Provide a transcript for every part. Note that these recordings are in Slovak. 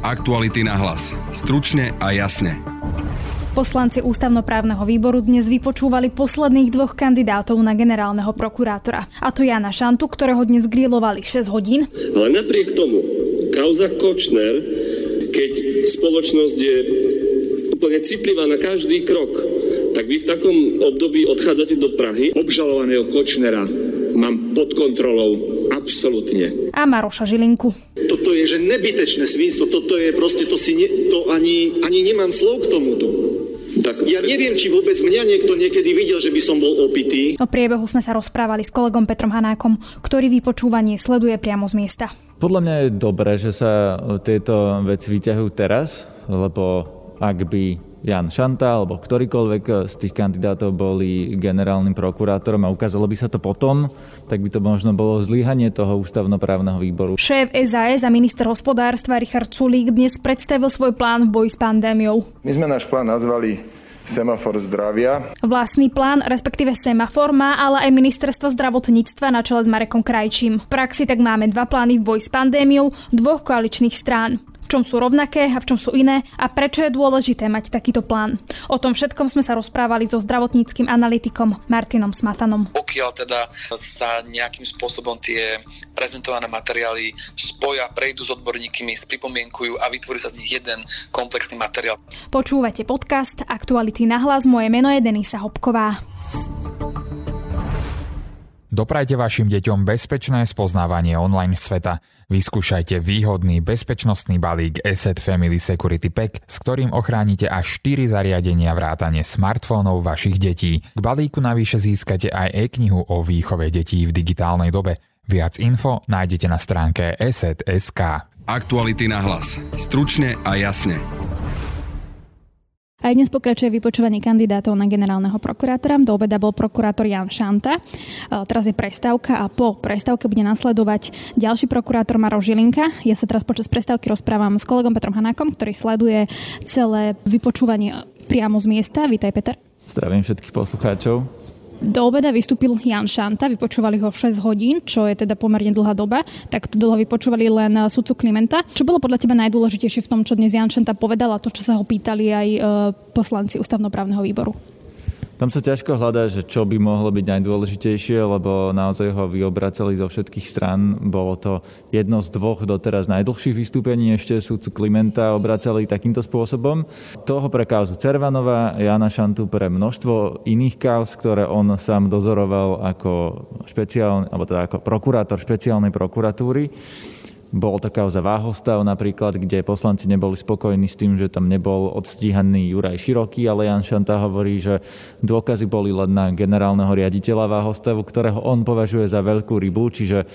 Aktuality na hlas. Stručne a jasne. Poslanci ústavnoprávneho výboru dnes vypočúvali posledných dvoch kandidátov na generálneho prokurátora. A to Jana Šantu, ktorého dnes grilovali 6 hodín. Ale napriek tomu, kauza Kočner, keď spoločnosť je úplne citlivá na každý krok, tak vy v takom období odchádzate do Prahy. Obžalovaného Kočnera mám pod kontrolou absolútne. A Maroša Žilinku. Toto je že nebytečné svinstvo, toto je proste, to si ne, to ani, ani nemám slov k tomuto. Tak, ja neviem, či vôbec mňa niekto niekedy videl, že by som bol opitý. O priebehu sme sa rozprávali s kolegom Petrom Hanákom, ktorý vypočúvanie sleduje priamo z miesta. Podľa mňa je dobré, že sa tieto veci vyťahujú teraz, lebo ak by Jan Šanta alebo ktorýkoľvek z tých kandidátov boli generálnym prokurátorom a ukázalo by sa to potom, tak by to možno bolo zlyhanie toho ústavnoprávneho výboru. Šéf SAS a minister hospodárstva Richard Sulík dnes predstavil svoj plán v boji s pandémiou. My sme náš plán nazvali semafor zdravia. Vlastný plán, respektíve semafor, má ale aj ministerstvo zdravotníctva na čele s Marekom Krajčím. V praxi tak máme dva plány v boji s pandémiou dvoch koaličných strán čom sú rovnaké a v čom sú iné a prečo je dôležité mať takýto plán. O tom všetkom sme sa rozprávali so zdravotníckým analytikom Martinom Smatanom. Pokiaľ teda sa nejakým spôsobom tie prezentované materiály spoja, prejdú s odborníkmi, spripomienkujú a vytvorí sa z nich jeden komplexný materiál. Počúvate podcast Aktuality na hlas. Moje meno je Denisa Hopková. Doprajte vašim deťom bezpečné spoznávanie online sveta. Vyskúšajte výhodný bezpečnostný balík Asset Family Security Pack, s ktorým ochránite až 4 zariadenia vrátane smartfónov vašich detí. K balíku navyše získate aj e-knihu o výchove detí v digitálnej dobe. Viac info nájdete na stránke asset.sk. Aktuality na hlas. Stručne a jasne. Aj dnes pokračuje vypočúvanie kandidátov na generálneho prokurátora. Do obeda bol prokurátor Jan Šanta. Teraz je prestávka a po prestávke bude nasledovať ďalší prokurátor Maro Žilinka. Ja sa teraz počas prestávky rozprávam s kolegom Petrom Hanákom, ktorý sleduje celé vypočúvanie priamo z miesta. Vítaj, Peter. Zdravím všetkých poslucháčov. Do obeda vystúpil Jan Šanta, vypočúvali ho 6 hodín, čo je teda pomerne dlhá doba, tak to dlho vypočúvali len eh, sudcu Klimenta. Čo bolo podľa teba najdôležitejšie v tom, čo dnes Jan Šanta povedal a to, čo sa ho pýtali aj eh, poslanci ústavnoprávneho výboru? Tam sa ťažko hľadá, že čo by mohlo byť najdôležitejšie, lebo naozaj ho vyobracali zo všetkých strán. Bolo to jedno z dvoch doteraz najdlhších vystúpení, ešte súdcu Klimenta obracali takýmto spôsobom. Toho pre kauzu Cervanova, Jana Šantu pre množstvo iných kauz, ktoré on sám dozoroval ako, špeciálny, alebo teda ako prokurátor špeciálnej prokuratúry. Bol to kauza Váhostav napríklad, kde poslanci neboli spokojní s tým, že tam nebol odstíhaný Juraj Široký, ale Jan Šanta hovorí, že dôkazy boli len na generálneho riaditeľa Váhostavu, ktorého on považuje za veľkú rybu, čiže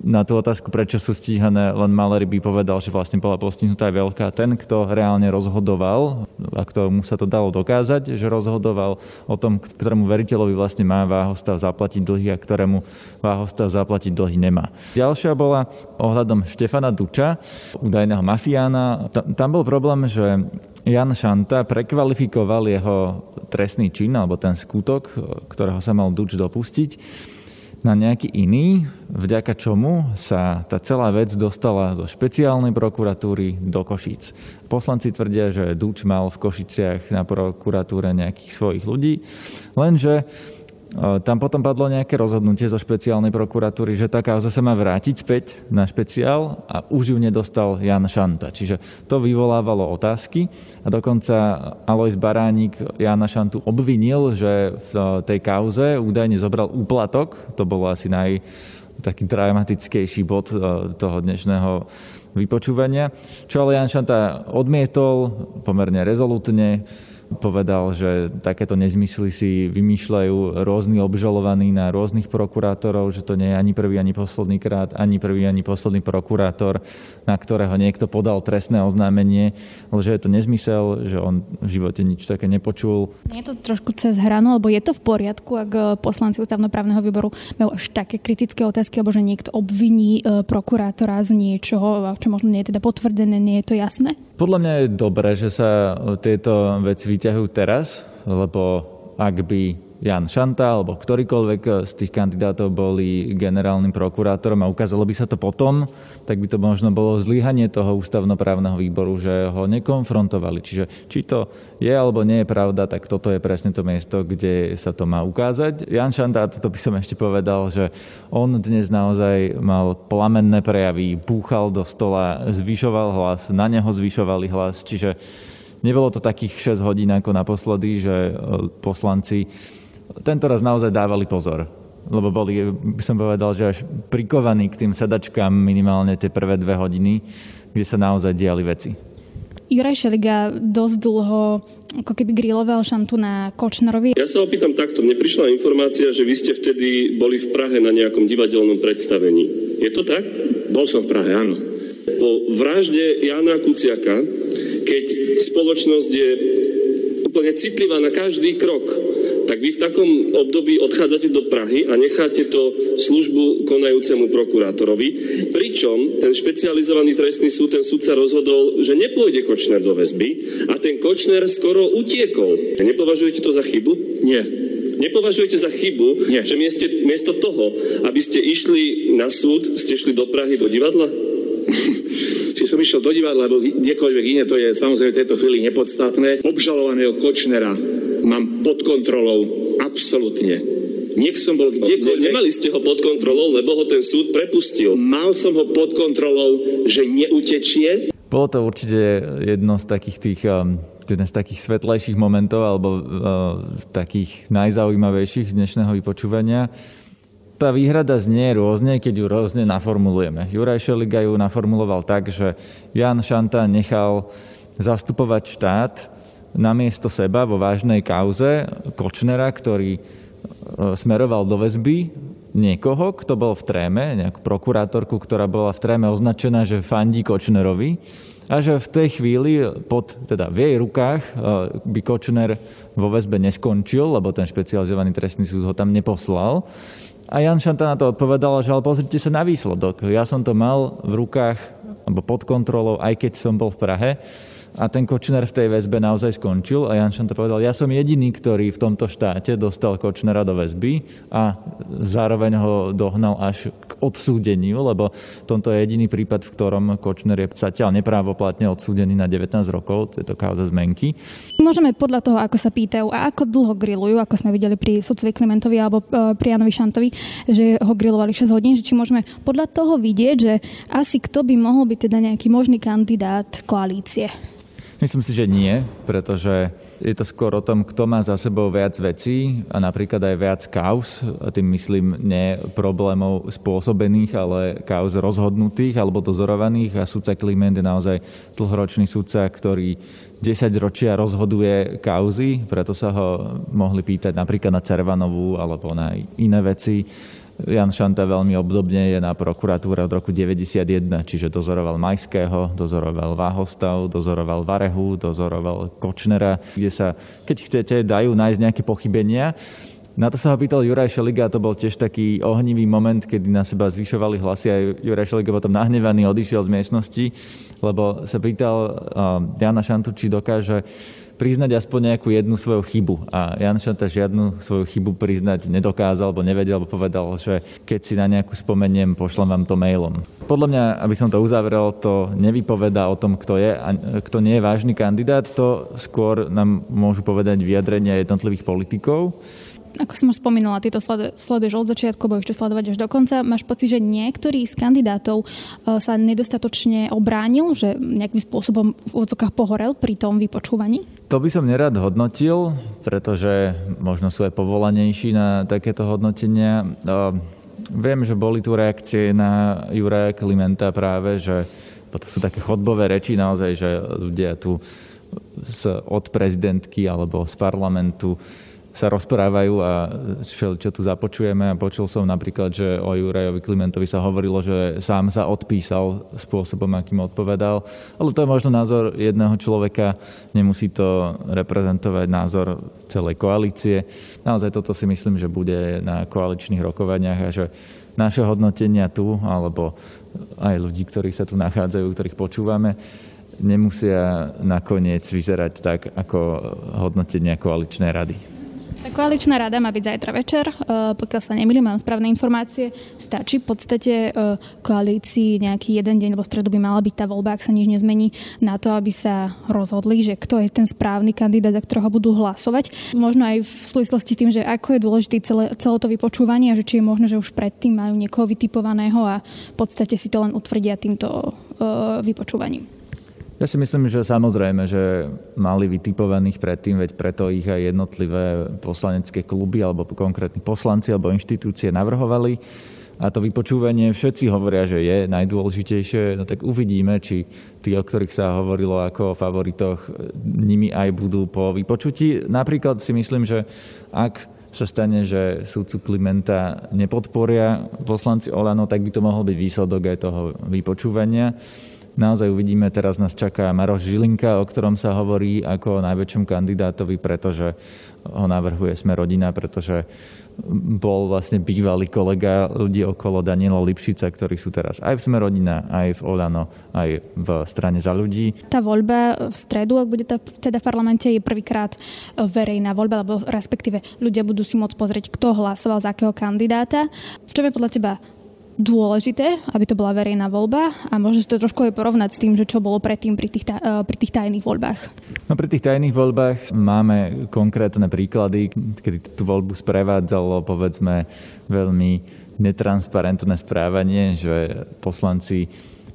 na tú otázku, prečo sú stíhané len malé ryby, povedal, že vlastne bola postihnutá aj veľká. Ten, kto reálne rozhodoval, a ktorému sa to dalo dokázať, že rozhodoval o tom, ktorému veriteľovi vlastne má váhostav zaplatiť dlhy a ktorému váhostav zaplatiť dlhy nemá. Ďalšia bola ohľadom Štefana Duča, údajného mafiána. Tam bol problém, že Jan Šanta prekvalifikoval jeho trestný čin, alebo ten skutok, ktorého sa mal Duč dopustiť na nejaký iný, vďaka čomu sa tá celá vec dostala zo špeciálnej prokuratúry do Košíc. Poslanci tvrdia, že Duč mal v Košiciach na prokuratúre nejakých svojich ľudí, lenže tam potom padlo nejaké rozhodnutie zo špeciálnej prokuratúry, že tá kauza sa má vrátiť späť na špeciál a už ju nedostal Jan Šanta. Čiže to vyvolávalo otázky a dokonca Alois Baránik Jana Šantu obvinil, že v tej kauze údajne zobral úplatok. To bolo asi naj taký dramatickejší bod toho dnešného vypočúvania. Čo ale Jan Šanta odmietol pomerne rezolutne povedal, že takéto nezmysly si vymýšľajú rôzni obžalovaní na rôznych prokurátorov, že to nie je ani prvý, ani posledný krát, ani prvý, ani posledný prokurátor, na ktorého niekto podal trestné oznámenie, ale že je to nezmysel, že on v živote nič také nepočul. Nie je to trošku cez hranu, alebo je to v poriadku, ak eh, poslanci ústavnoprávneho výboru majú až také kritické otázky, alebo že niekto obviní eh, prokurátora z niečoho, čo možno nie je teda potvrdené, nie je to jasné? Podľa mňa je dobré, že sa tieto veci vyťahujú teraz, lebo ak by Jan Šanta alebo ktorýkoľvek z tých kandidátov boli generálnym prokurátorom a ukázalo by sa to potom, tak by to možno bolo zlyhanie toho ústavnoprávneho výboru, že ho nekonfrontovali. Čiže či to je alebo nie je pravda, tak toto je presne to miesto, kde sa to má ukázať. Jan Šanta, to by som ešte povedal, že on dnes naozaj mal plamenné prejavy, púchal do stola, zvyšoval hlas, na neho zvyšovali hlas, čiže nebolo to takých 6 hodín ako naposledy, že e, poslanci tento raz naozaj dávali pozor lebo boli, by som povedal, že až prikovaní k tým sedačkám minimálne tie prvé dve hodiny, kde sa naozaj diali veci. Juraj Šeliga dosť dlho ako keby griloval šantu na Kočnerovi. Ja sa opýtam takto. Mne prišla informácia, že vy ste vtedy boli v Prahe na nejakom divadelnom predstavení. Je to tak? Bol som v Prahe, áno. Po vražde Jana Kuciaka, keď spoločnosť je úplne citlivá na každý krok, tak vy v takom období odchádzate do Prahy a necháte to službu konajúcemu prokurátorovi, pričom ten špecializovaný trestný súd, ten súd sa rozhodol, že nepôjde Kočner do väzby a ten Kočner skoro utiekol. Nepovažujete to za chybu? Nie. Nepovažujete za chybu, Nie. že miesto, miesto toho, aby ste išli na súd, ste šli do Prahy do divadla? či som išiel do divadla, alebo kdekoľvek iné, to je samozrejme v tejto chvíli nepodstatné. Obžalovaného Kočnera mám pod kontrolou absolútne. Nech som bol kdekoľvek... Nemali ste ho pod kontrolou, lebo ho ten súd prepustil. Mal som ho pod kontrolou, že neutečie. Bolo to určite jedno z takých tých um, jeden z takých svetlejších momentov alebo uh, takých najzaujímavejších z dnešného vypočúvania. Tá výhrada znie rôzne, keď ju rôzne naformulujeme. Juraj Šeliga ju naformuloval tak, že Jan Šanta nechal zastupovať štát namiesto seba vo vážnej kauze Kočnera, ktorý e, smeroval do väzby niekoho, kto bol v tréme, nejakú prokurátorku, ktorá bola v tréme označená, že fandí Kočnerovi a že v tej chvíli pod, teda v jej rukách e, by Kočner vo väzbe neskončil, lebo ten špecializovaný trestný súd ho tam neposlal. A Jan Šanta na to odpovedal, že ale pozrite sa na výsledok. Ja som to mal v rukách, alebo pod kontrolou, aj keď som bol v Prahe a ten Kočner v tej väzbe naozaj skončil a Jan Šanta povedal, ja som jediný, ktorý v tomto štáte dostal Kočnera do väzby a zároveň ho dohnal až k odsúdeniu, lebo tomto je jediný prípad, v ktorom Kočner je zatiaľ neprávoplatne odsúdený na 19 rokov, to je to kauza zmenky. Môžeme podľa toho, ako sa pýtajú a ako dlho grillujú, ako sme videli pri sudcovi Klimentovi alebo e, pri Janovi Šantovi, že ho grilovali 6 hodín, že či môžeme podľa toho vidieť, že asi kto by mohol byť teda nejaký možný kandidát koalície. Myslím si, že nie, pretože je to skôr o tom, kto má za sebou viac vecí a napríklad aj viac kauz, tým myslím nie problémov spôsobených, ale kauz rozhodnutých alebo dozorovaných. A sudca Kliment je naozaj dlhoročný sudca, ktorý 10 ročia rozhoduje kauzy, preto sa ho mohli pýtať napríklad na Cervanovú alebo na iné veci Jan Šanta veľmi obdobne je na prokuratúre od roku 91, čiže dozoroval Majského, dozoroval Váhostav, dozoroval Varehu, dozoroval Kočnera, kde sa, keď chcete, dajú nájsť nejaké pochybenia. Na to sa ho pýtal Juraj Šeliga a to bol tiež taký ohnivý moment, kedy na seba zvyšovali hlasy a Juraj Šeliga potom nahnevaný odišiel z miestnosti, lebo sa pýtal Jana Šantu, či dokáže priznať aspoň nejakú jednu svoju chybu. A Jan Šanta žiadnu svoju chybu priznať nedokázal, alebo nevedel, alebo povedal, že keď si na nejakú spomeniem, pošlem vám to mailom. Podľa mňa, aby som to uzavrel, to nevypoveda o tom, kto je a kto nie je vážny kandidát, to skôr nám môžu povedať vyjadrenia jednotlivých politikov. Ako som už spomínala, ty to sleduješ od začiatku, bo ešte sledovať až do konca. Máš pocit, že niektorý z kandidátov e, sa nedostatočne obránil, že nejakým spôsobom v úvodzokách pohorel pri tom vypočúvaní? To by som nerad hodnotil, pretože možno sú aj povolanejší na takéto hodnotenia. Viem, že boli tu reakcie na Juraja Klimenta práve, že to sú také chodbové reči naozaj, že ľudia tu z, od prezidentky alebo z parlamentu sa rozprávajú a čo, čo tu započujeme. A počul som napríklad, že o Jurajovi Klimentovi sa hovorilo, že sám sa odpísal spôsobom, akým odpovedal. Ale to je možno názor jedného človeka, nemusí to reprezentovať názor celej koalície. Naozaj toto si myslím, že bude na koaličných rokovaniach a že naše hodnotenia tu, alebo aj ľudí, ktorí sa tu nachádzajú, ktorých počúvame, nemusia nakoniec vyzerať tak, ako hodnotenia koaličnej rady. Tá koaličná rada má byť zajtra večer, e, pokiaľ sa nemýlim, mám správne informácie. Stačí v podstate e, koalícii nejaký jeden deň, lebo stredu by mala byť tá voľba, ak sa nič nezmení, na to, aby sa rozhodli, že kto je ten správny kandidát, za ktorého budú hlasovať. Možno aj v súvislosti tým, že ako je dôležité celé, celé to vypočúvanie a že či je možno, že už predtým majú niekoho vytipovaného a v podstate si to len utvrdia týmto uh, vypočúvaním. Ja si myslím, že samozrejme, že mali vytipovaných predtým, veď preto ich aj jednotlivé poslanecké kluby alebo konkrétni poslanci alebo inštitúcie navrhovali. A to vypočúvanie všetci hovoria, že je najdôležitejšie, no tak uvidíme, či tí, o ktorých sa hovorilo ako o favoritoch, nimi aj budú po vypočutí. Napríklad si myslím, že ak sa stane, že súdcu Klimenta nepodporia poslanci Olano, tak by to mohol byť výsledok aj toho vypočúvania naozaj uvidíme, teraz nás čaká Maroš Žilinka, o ktorom sa hovorí ako o najväčšom kandidátovi, pretože ho navrhuje sme rodina, pretože bol vlastne bývalý kolega ľudí okolo Daniela Lipšica, ktorí sú teraz aj v Sme rodina, aj v Olano, aj v strane za ľudí. Tá voľba v stredu, ak bude teda v parlamente, je prvýkrát verejná voľba, alebo respektíve ľudia budú si môcť pozrieť, kto hlasoval za akého kandidáta. V čom je podľa teba dôležité, aby to bola verejná voľba a môžeš to trošku aj porovnať s tým, že čo bolo predtým pri tých, eh, pri tých tajných voľbách. No pri tých tajných voľbách máme konkrétne príklady, kedy tú voľbu sprevádzalo povedzme veľmi netransparentné správanie, že poslanci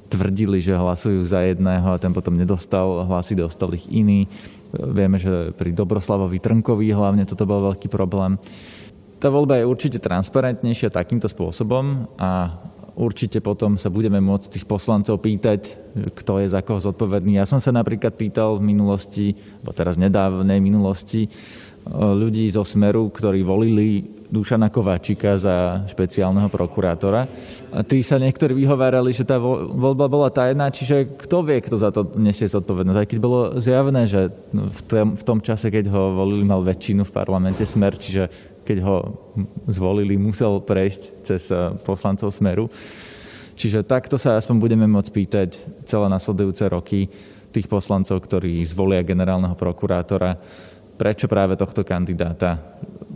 tvrdili, že hlasujú za jedného a ten potom nedostal hlasy, dostal ich iný. Vieme, že pri Dobroslavovi Trnkovi hlavne toto bol veľký problém. Tá voľba je určite transparentnejšia takýmto spôsobom a určite potom sa budeme môcť tých poslancov pýtať, kto je za koho zodpovedný. Ja som sa napríklad pýtal v minulosti, alebo teraz nedávnej minulosti, ľudí zo Smeru, ktorí volili Dušana Kováčika za špeciálneho prokurátora. A tí sa niektorí vyhovárali, že tá voľba bola tajná, čiže kto vie, kto za to nesie zodpovednosť. Aj keď bolo zjavné, že v tom, v tom čase, keď ho volili, mal väčšinu v parlamente Smer, čiže keď ho zvolili, musel prejsť cez eh, poslancov Smeru. Čiže takto sa aspoň budeme môcť pýtať celé nasledujúce roky tých poslancov, ktorí zvolia generálneho prokurátora, prečo práve tohto kandidáta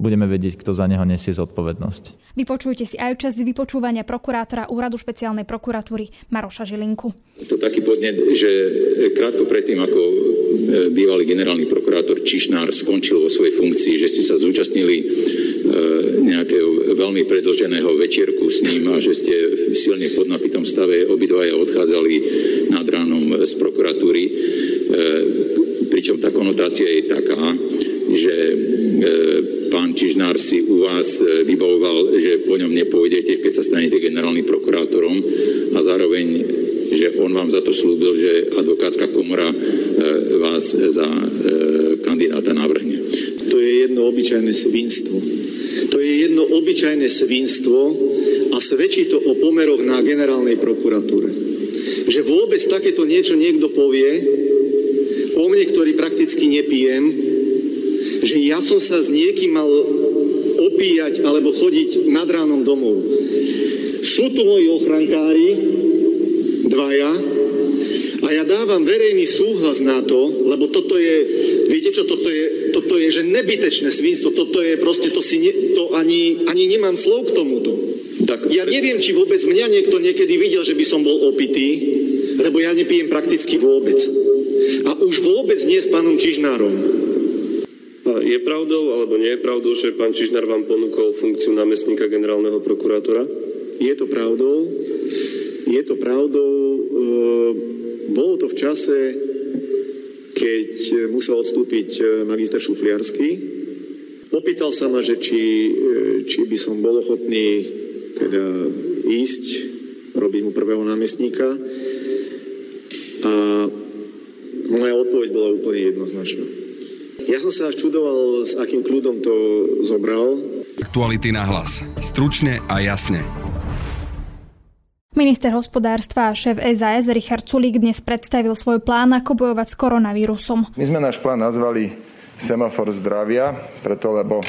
budeme vedieť, kto za neho nesie zodpovednosť. Vypočujte si aj čas vypočúvania prokurátora Úradu špeciálnej prokuratúry Maroša Žilinku. To taký podnet, že krátko predtým, ako e, bývalý generálny prokurátor Čišnár skončil vo svojej funkcii, že ste sa zúčastnili e, nejakého veľmi predlženého večierku s ním a že ste v silne podnapitom stave obidvaja odchádzali nad ránom z prokuratúry. E, pričom tá konotácia je taká, že pán Čižnár si u vás e, vybavoval, že po ňom nepôjdete, keď sa stanete generálnym prokurátorom a zároveň, že on vám za to slúbil, že advokátska komora e, vás za e, kandidáta navrhne. To je jedno obyčajné svinstvo. To je jedno obyčajné svinstvo a svedčí to o pomeroch na generálnej prokuratúre. Že vôbec takéto niečo niekto povie, o mne, ktorý prakticky nepijem, že ja som sa s niekým mal opíjať alebo chodiť nad ránom domov. Sú tu moji ochrankári, dvaja, a ja dávam verejný súhlas na to, lebo toto je, viete čo, toto je, toto je že nebytečné svinstvo, toto je proste, to si, ne, to ani, ani nemám slov k tomuto. Tak, ja neviem, či vôbec mňa niekto niekedy videl, že by som bol opitý, lebo ja nepijem prakticky vôbec. A už vôbec nie s pánom Čižnárom. Je pravdou alebo nie je pravdou, že pán Čižnár vám ponúkol funkciu námestníka generálneho prokurátora? Je to pravdou. Je to pravdou. E, bolo to v čase, keď musel odstúpiť e, magister Šufliarsky. Opýtal sa ma, že či, e, či by som bol ochotný teda ísť, robiť mu prvého námestníka. A moja odpoveď bola úplne jednoznačná. Ja som sa až čudoval, s akým kľudom to zobral. Aktuality na hlas. Stručne a jasne. Minister hospodárstva a šéf SAS Richard Sulík dnes predstavil svoj plán, ako bojovať s koronavírusom. My sme náš plán nazvali Semafor zdravia, preto lebo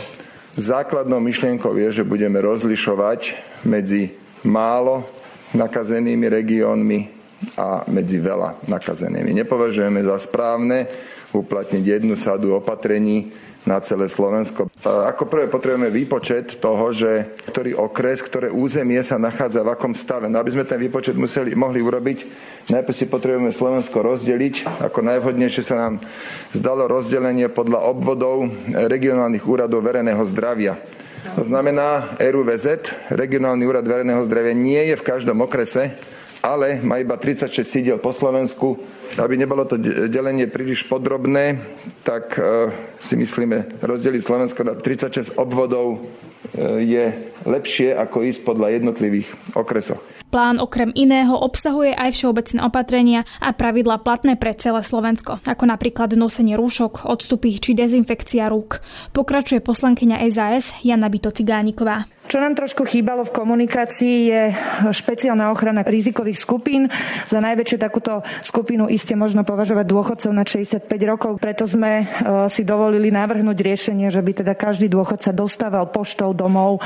základnou myšlienkou je, že budeme rozlišovať medzi málo nakazenými regiónmi a medzi veľa nakazenými. Nepovažujeme za správne uplatniť jednu sadu opatrení na celé Slovensko. Ako prvé potrebujeme výpočet toho, že ktorý okres, ktoré územie sa nachádza v akom stave. No aby sme ten výpočet museli, mohli urobiť, najprv si potrebujeme Slovensko rozdeliť. Ako najvhodnejšie sa nám zdalo rozdelenie podľa obvodov regionálnych úradov verejného zdravia. To znamená, RUVZ, regionálny úrad verejného zdravia, nie je v každom okrese, ale má iba 36 sídel po Slovensku, aby nebolo to delenie príliš podrobné, tak e, si myslíme, rozdeliť Slovensko na 36 obvodov e, je lepšie ako ísť podľa jednotlivých okresov. Plán okrem iného obsahuje aj všeobecné opatrenia a pravidla platné pre celé Slovensko, ako napríklad nosenie rúšok, odstupy či dezinfekcia rúk. Pokračuje poslankyňa SAS Jana Bito Cigániková. Čo nám trošku chýbalo v komunikácii je špeciálna ochrana rizikových skupín. Za najväčšiu takúto skupinu iste možno považovať dôchodcov na 65 rokov. Preto sme e, si dovolili navrhnúť riešenie, že by teda každý dôchodca dostával poštou domov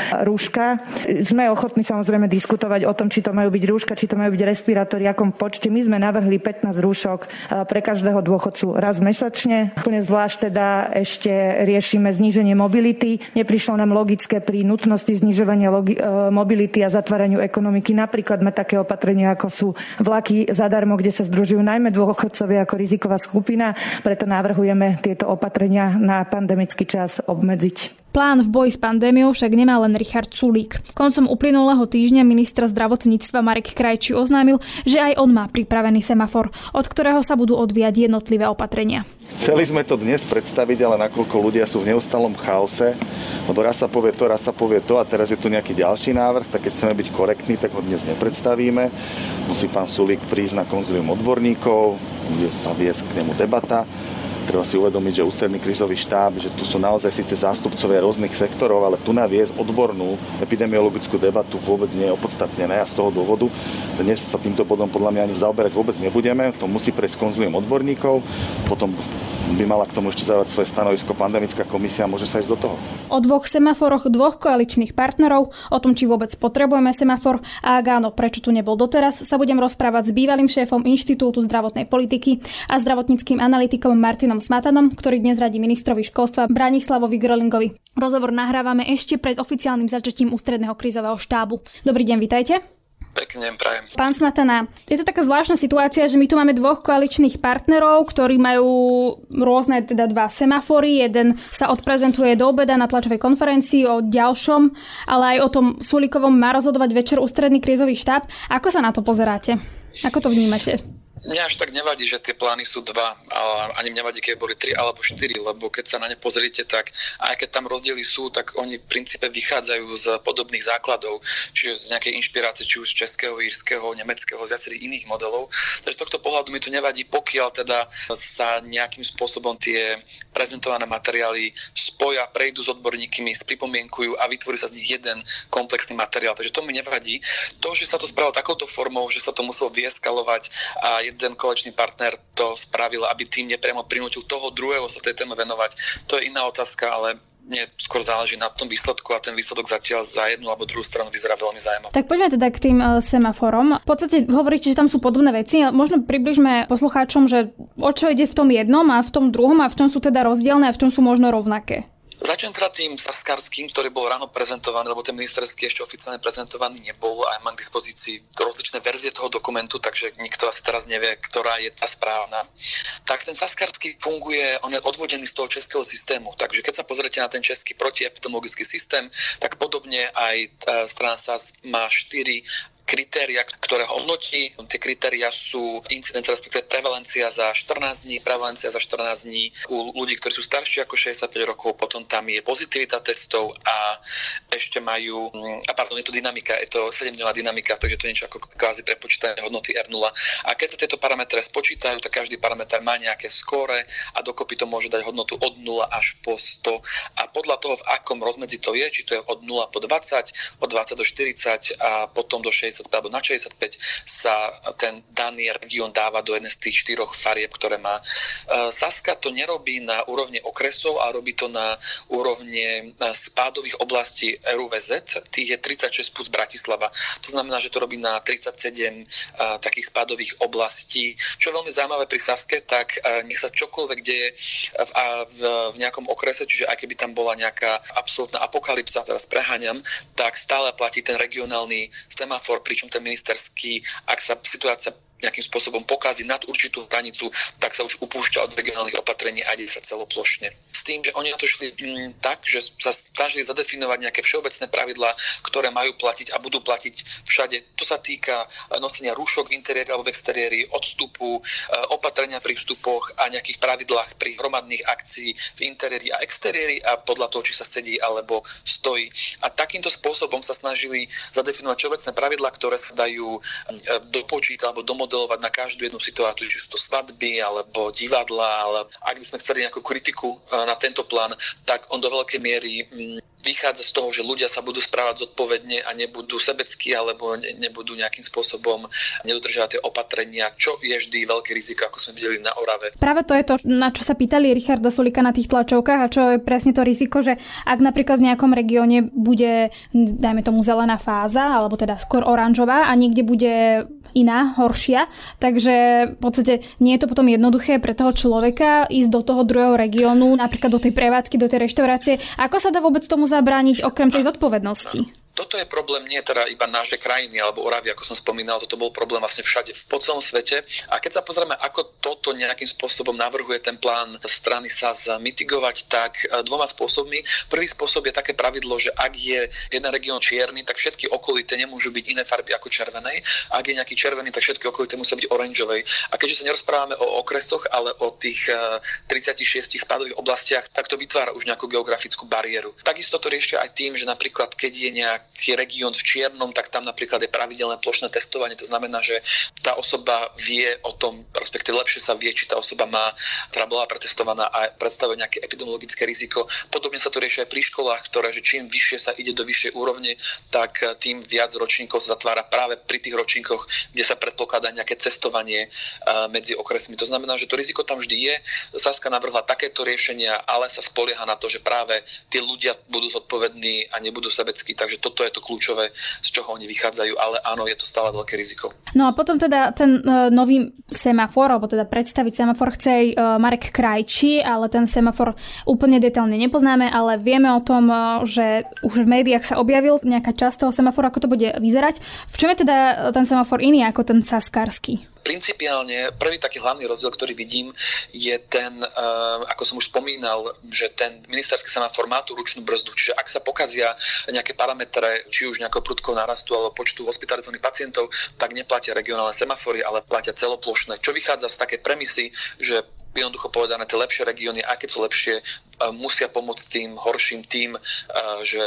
rúška. Sme ochotní samozrejme diskutovať o tom, či to majú byť rúška, či to majú byť respirátory, akom počte. My sme navrhli 15 rúšok e, pre každého dôchodcu raz mesačne. Úplne zvlášť teda ešte riešime zníženie mobility. Neprišlo nám logické pri nutnosti znižovania logi- e, mobility a zatváraniu ekonomiky. Napríklad sme také opatrenia, ako sú vlaky zadarmo, kde sa združujú najmä dôchodcovia ako riziková skupina. Preto navrhujeme tieto opatrenia na pandemický čas obmedziť. Plán v boji s pandémiou však nemá len Richard Sulík. Koncom uplynulého týždňa ministra zdravotníctva Marek Krajči oznámil, že aj on má pripravený semafor, od ktorého sa budú odvíjať jednotlivé opatrenia. Chceli sme to dnes predstaviť, ale nakoľko ľudia sú v neustalom chaose, lebo raz sa povie to, raz sa povie to a teraz je tu nejaký ďalší návrh, tak keď chceme byť korektní, tak ho dnes nepredstavíme. Musí pán Sulík prísť na konzilium odborníkov, bude sa viesť k nemu debata Treba si uvedomiť, že ústredný krizový štáb, že tu sú naozaj síce zástupcovia rôznych sektorov, ale tu na viesť odbornú epidemiologickú debatu vôbec nie je opodstatnené a z toho dôvodu dnes sa týmto bodom podľa mňa ani zaoberať vôbec nebudeme. To musí prejsť konzilium odborníkov, potom by mala k tomu ešte zaujať svoje stanovisko pandemická komisia, môže sa ísť do toho. O dvoch semaforoch dvoch koaličných partnerov, o tom, či vôbec potrebujeme semafor a ak áno, prečo tu nebol doteraz, sa budem rozprávať s bývalým šéfom Inštitútu zdravotnej politiky a zdravotníckým analytikom Martinom Smatanom, ktorý dnes radí ministrovi školstva Branislavovi Grolingovi. Rozhovor nahrávame ešte pred oficiálnym začatím ústredného krizového štábu. Dobrý deň, vitajte. Pekne prajem. Pán Smatana, je to taká zvláštna situácia, že my tu máme dvoch koaličných partnerov, ktorí majú rôzne teda dva semafory. Jeden sa odprezentuje do obeda na tlačovej konferencii o ďalšom, ale aj o tom Sulikovom má rozhodovať večer ústredný krízový štáb. Ako sa na to pozeráte? Ako to vnímate? Mňa až tak nevadí, že tie plány sú dva, a ani mňa nevadí, keď boli tri alebo štyri, lebo keď sa na ne pozriete, tak aj keď tam rozdiely sú, tak oni v princípe vychádzajú z podobných základov, čiže z nejakej inšpirácie, či už z českého, írskeho, nemeckého, viacerých iných modelov. Takže z tohto pohľadu mi to nevadí, pokiaľ teda sa nejakým spôsobom tie prezentované materiály spoja, prejdú s odborníkmi, spripomienkujú a vytvorí sa z nich jeden komplexný materiál. Takže to mi nevadí. To, že sa to spravilo takouto formou, že sa to muselo vyeskalovať a jeden koaličný partner to spravil, aby tým nepriamo prinútil toho druhého sa tej téme venovať. To je iná otázka, ale mne skôr záleží na tom výsledku a ten výsledok zatiaľ za jednu alebo druhú stranu vyzerá veľmi zaujímavé. Tak poďme teda k tým uh, semaforom. V podstate hovoríte, že tam sú podobné veci. Možno približme poslucháčom, že o čo ide v tom jednom a v tom druhom a v čom sú teda rozdielne a v čom sú možno rovnaké. Začnem teda tým Saskarským, ktorý bol ráno prezentovaný, lebo ten ministerský ešte oficiálne prezentovaný nebol a mám k dispozícii rozličné verzie toho dokumentu, takže nikto asi teraz nevie, ktorá je tá správna. Tak ten Saskarský funguje, on je odvodený z toho českého systému, takže keď sa pozriete na ten český protiepidemiologický systém, tak podobne aj e, strana SAS má štyri kritéria, ktoré hodnotí. Tie kritéria sú incidencia, respektíve prevalencia za 14 dní, prevalencia za 14 dní u ľudí, ktorí sú starší ako 65 rokov, potom tam je pozitivita testov a ešte majú, a pardon, je to dynamika, je to 7-dňová dynamika, takže to je niečo ako kvázi prepočítanie hodnoty R0. A keď sa tieto parametre spočítajú, tak každý parameter má nejaké skóre a dokopy to môže dať hodnotu od 0 až po 100 a podľa toho, v akom rozmedzi to je, či to je od 0 po 20, od 20 do 40 a potom do 60 65 alebo na 65 sa ten daný región dáva do jednej z tých štyroch farieb, ktoré má. Saska to nerobí na úrovni okresov, a robí to na úrovni spádových oblastí RUVZ. Tých je 36 plus Bratislava. To znamená, že to robí na 37 takých spádových oblastí. Čo je veľmi zaujímavé pri Saske, tak nech sa čokoľvek deje v, v, v nejakom okrese, čiže aj keby tam bola nejaká absolútna apokalypsa, teraz preháňam, tak stále platí ten regionálny semafor, pričom ten ministerský, ak sa situácia nejakým spôsobom pokazí nad určitú hranicu, tak sa už upúšťa od regionálnych opatrení a ide sa celoplošne. S tým, že oni to šli mm, tak, že sa snažili zadefinovať nejaké všeobecné pravidlá, ktoré majú platiť a budú platiť všade. To sa týka e, nosenia rúšok v interiéri alebo v exteriéri, odstupu, e, opatrenia pri vstupoch a nejakých pravidlách pri hromadných akcií v interiéri a exteriéri a podľa toho, či sa sedí alebo stojí. A takýmto spôsobom sa snažili zadefinovať všeobecné pravidlá, ktoré sa dajú e, dopočítať alebo domov namodelovať na každú jednu situáciu, či sú to svadby alebo divadla, ale ak by sme chceli nejakú kritiku eh, na tento plán, tak on do veľkej miery mm, vychádza z toho, že ľudia sa budú správať zodpovedne a nebudú sebeckí alebo nebudú nejakým spôsobom nedodržiavať tie opatrenia, čo je vždy veľké riziko, ako sme videli na Orave. Práve to je to, na čo sa pýtali Richarda Sulika na tých tlačovkách a čo je presne to riziko, že ak napríklad v nejakom regióne bude, dajme tomu, zelená fáza, alebo teda skôr oranžová a niekde bude iná, horšia. Takže v podstate nie je to potom jednoduché pre toho človeka ísť do toho druhého regiónu, napríklad do tej prevádzky, do tej reštaurácie. Ako sa dá vôbec tomu zabrániť okrem tej zodpovednosti? Toto je problém nie teda iba našej krajiny alebo Oravy, ako som spomínal, toto bol problém vlastne všade po celom svete. A keď sa pozrieme, ako toto nejakým spôsobom navrhuje ten plán strany sa mitigovať, tak e, dvoma spôsobmi. Prvý spôsob je také pravidlo, že ak je jeden región čierny, tak všetky okolité nemôžu byť iné farby ako červenej. Ak je nejaký červený, tak všetky okolité musia byť oranžovej. A keďže sa nerozprávame o okresoch, ale o tých 36 e, spádových oblastiach, tak to vytvára už nejakú geografickú bariéru. Takisto to riešia aj tým, že napríklad keď je nejak nejaký región v čiernom, tak tam napríklad je pravidelné plošné testovanie. To znamená, že tá osoba vie o tom, respektíve lepšie sa vie, či tá osoba má, ktorá bola pretestovaná a predstavuje nejaké epidemiologické riziko. Podobne sa to rieši aj pri školách, ktoré, že čím vyššie sa ide do vyššej úrovne, tak tým viac ročníkov sa zatvára práve pri tých ročníkoch, kde sa predpokladá nejaké cestovanie medzi okresmi. To znamená, že to riziko tam vždy je. Saska navrhla takéto riešenia, ale sa spolieha na to, že práve tí ľudia budú zodpovední a nebudú sebeckí. Takže to toto je to kľúčové, z čoho oni vychádzajú, ale áno, je to stále veľké riziko. No a potom teda ten uh, nový semafor, alebo teda predstaviť semafor chce aj uh, Marek Krajči, ale ten semafor úplne detálne nepoznáme, ale vieme o tom, uh, že už v médiách sa objavil nejaká časť toho semaforu, ako to bude vyzerať. V čom je teda ten semafor iný ako ten saskarský? Principiálne prvý taký hlavný rozdiel, ktorý vidím, je ten, ako som už spomínal, že ten ministerský semafor má tú ručnú brzdu. Čiže ak sa pokazia nejaké parametre či už nejakého prudkého narastu alebo počtu hospitalizovaných pacientov, tak neplatia regionálne semafory, ale platia celoplošné. Čo vychádza z také premisy, že jednoducho povedané, tie lepšie regióny, aké sú lepšie, musia pomôcť tým horším tým, že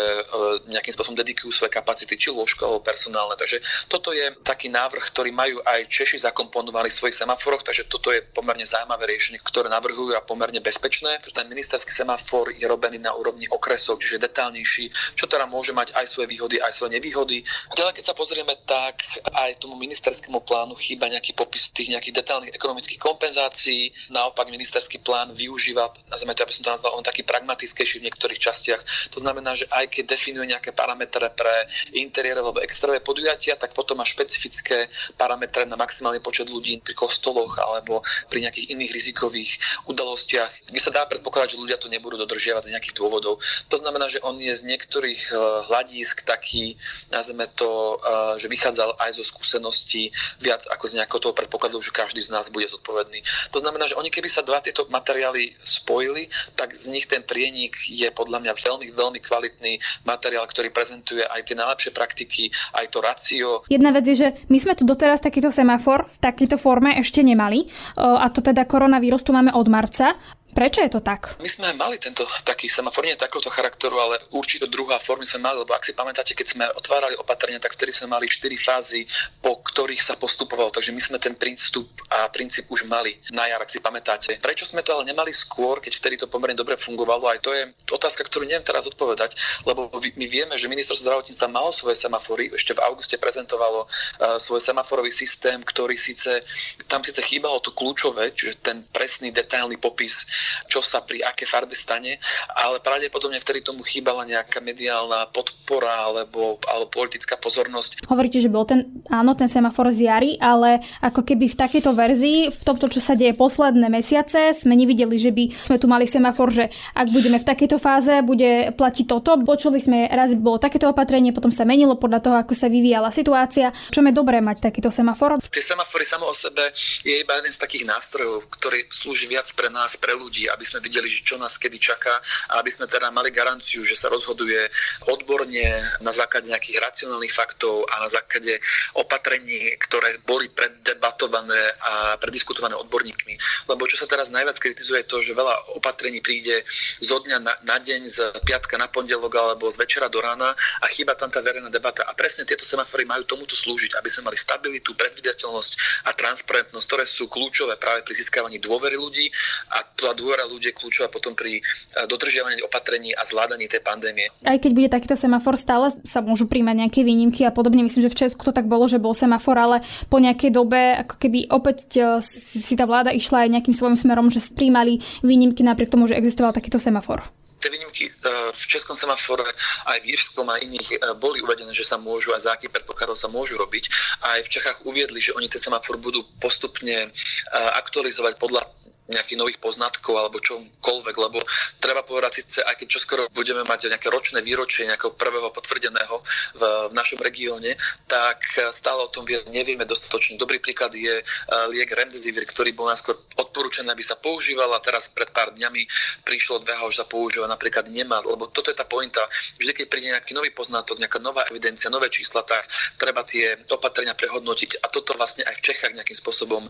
nejakým spôsobom dedikujú svoje kapacity, či lôžko alebo personálne. Takže toto je taký návrh, ktorý majú aj Češi zakomponovali v svojich semaforoch, takže toto je pomerne zaujímavé riešenie, ktoré navrhujú a pomerne bezpečné. Ten ministerský semafor je robený na úrovni okresov, čiže detálnejší, čo teda môže mať aj svoje výhody, aj svoje nevýhody. Ďalej, keď sa pozrieme, tak aj tomu ministerskému plánu chýba nejaký popis tých nejakých detálnych ekonomických kompenzácií. Naopak ministerský plán využíva, nazvime to, aby som to nazval, on taký pragmatickejší v niektorých častiach. To znamená, že aj keď definuje nejaké parametre pre interiér alebo exteriérové podujatia, tak potom má špecifické parametre na maximálny počet ľudí pri kostoloch alebo pri nejakých iných rizikových udalostiach, kde sa dá predpokladať, že ľudia to nebudú dodržiavať z nejakých dôvodov. To znamená, že on je z niektorých eh, hľadísk taký, nazveme to, eh, že vychádzal aj zo skúseností viac ako z nejakého toho predpokladu, že každý z nás bude zodpovedný. To znamená, že oni keby sa dva tieto materiály spojili, tak z nich ten prienik je podľa mňa veľmi, veľmi kvalitný materiál, ktorý prezentuje aj tie najlepšie praktiky, aj to racio. Jedna vec je, že my sme tu doteraz takýto semafor v takejto forme ešte nemali a to teda koronavírus tu máme od marca. Prečo je to tak? My sme mali tento taký semafor, nie takéhoto charakteru, ale určite druhá formy sme mali, lebo ak si pamätáte, keď sme otvárali opatrenia, tak vtedy sme mali 4 fázy, po ktorých sa postupovalo. Takže my sme ten prístup a princíp už mali na jar, ak si pamätáte. Prečo sme to ale nemali skôr, keď vtedy to pomerne dobre fungovalo? Aj to je otázka, ktorú neviem teraz odpovedať, lebo my vieme, že ministerstvo zdravotníctva malo svoje semafory, ešte v auguste prezentovalo uh, svoj semaforový systém, ktorý síce, tam síce chýbalo to kľúčové, čiže ten presný, detailný popis čo sa pri aké farbe stane, ale pravdepodobne vtedy tomu chýbala nejaká mediálna podpora alebo, alebo politická pozornosť. Hovoríte, že bol ten, áno, ten semafor z jary, ale ako keby v takejto verzii, v tomto, čo sa deje posledné mesiace, sme nevideli, že by sme tu mali semafor, že ak budeme v takejto fáze, bude platiť toto. Počuli sme, raz bolo takéto opatrenie, potom sa menilo podľa toho, ako sa vyvíjala situácia. Čo je dobré mať takýto semafor? Tie semafory samo o sebe je iba jeden z takých nástrojov, ktorý slúži viac pre nás, pre ľudí ľudí, aby sme videli, že čo nás kedy čaká a aby sme teda mali garanciu, že sa rozhoduje odborne na základe nejakých racionálnych faktov a na základe opatrení, ktoré boli preddebatované a prediskutované odborníkmi. Lebo čo sa teraz najviac kritizuje je to, že veľa opatrení príde zo dňa na, na deň, z piatka na pondelok alebo z večera do rána a chýba tam tá verejná debata. A presne tieto semafory majú tomuto slúžiť, aby sme mali stabilitu, predvydateľnosť a transparentnosť, ktoré sú kľúčové práve pri získavaní dôvery ľudí a tá dôvera ľudí je kľúčová potom pri eh, dodržiavaní opatrení a zvládaní tej pandémie. Aj keď bude takýto semafor, stále sa môžu príjmať nejaké výnimky a podobne. Myslím, že v Česku to tak bolo, že bol semafor, ale po nejakej dobe ako keby opäť eh, si tá vláda išla aj nejakým svojím smerom, že príjmali výnimky napriek tomu, že existoval takýto semafor tie výnimky eh, v českom semafore aj v Írskom a iných boli uvedené, že sa môžu aj za aký predpokladov sa môžu robiť. A aj v Čechách uviedli, že oni ten semafor budú postupne aktualizovať podľa nejakých nových poznatkov alebo čomkoľvek, lebo treba povedať síce, aj keď čoskoro budeme mať nejaké ročné výročie nejakého prvého potvrdeného v, v našom regióne, tak stále o tom nevieme dostatočne. Dobrý príklad je e, liek Remdesivir, ktorý bol najskôr odporúčaný, aby sa používal a teraz pred pár dňami prišlo od VHO, že sa používa napríklad nemá, lebo toto je tá pointa. Vždy, keď príde nejaký nový poznatok, nejaká nová evidencia, nové čísla, tak treba tie opatrenia prehodnotiť a toto vlastne aj v Čechách nejakým spôsobom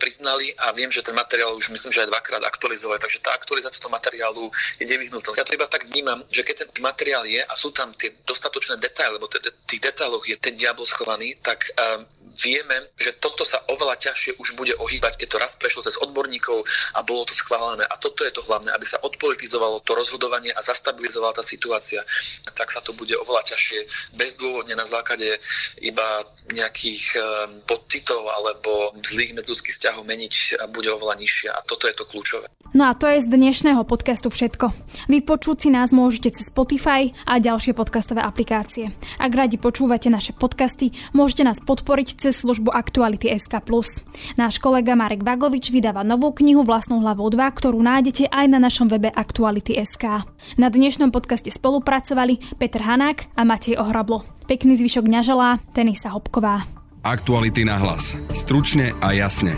priznali a viem, že ten materiál už už myslím, že aj dvakrát aktualizovať, takže tá aktualizácia toho materiálu je nevyhnutná. Ja to iba tak vnímam, že keď ten materiál je a sú tam tie dostatočné detaily, lebo v tých detailoch je ten diabol schovaný, tak um, vieme, že toto sa oveľa ťažšie už bude ohýbať, keď to raz prešlo cez odborníkov a bolo to schválené. A toto je to hlavné, aby sa odpolitizovalo to rozhodovanie a zastabilizovala tá situácia. Tak sa to bude oveľa ťažšie bezdôvodne na základe iba nejakých um, podcitov alebo zlých medľudských vzťahov meniť a bude oveľa nižšia a toto je to kľúčové. No a to je z dnešného podcastu všetko. Vypočuť si nás môžete cez Spotify a ďalšie podcastové aplikácie. Ak radi počúvate naše podcasty, môžete nás podporiť cez službu Aktuality SK+. Náš kolega Marek Vagovič vydáva novú knihu Vlastnou hlavou 2, ktorú nájdete aj na našom webe Aktuality SK. Na dnešnom podcaste spolupracovali Peter Hanák a Matej Ohrablo. Pekný zvyšok dňa želá Tenisa Hopková. Aktuality na hlas. Stručne a jasne.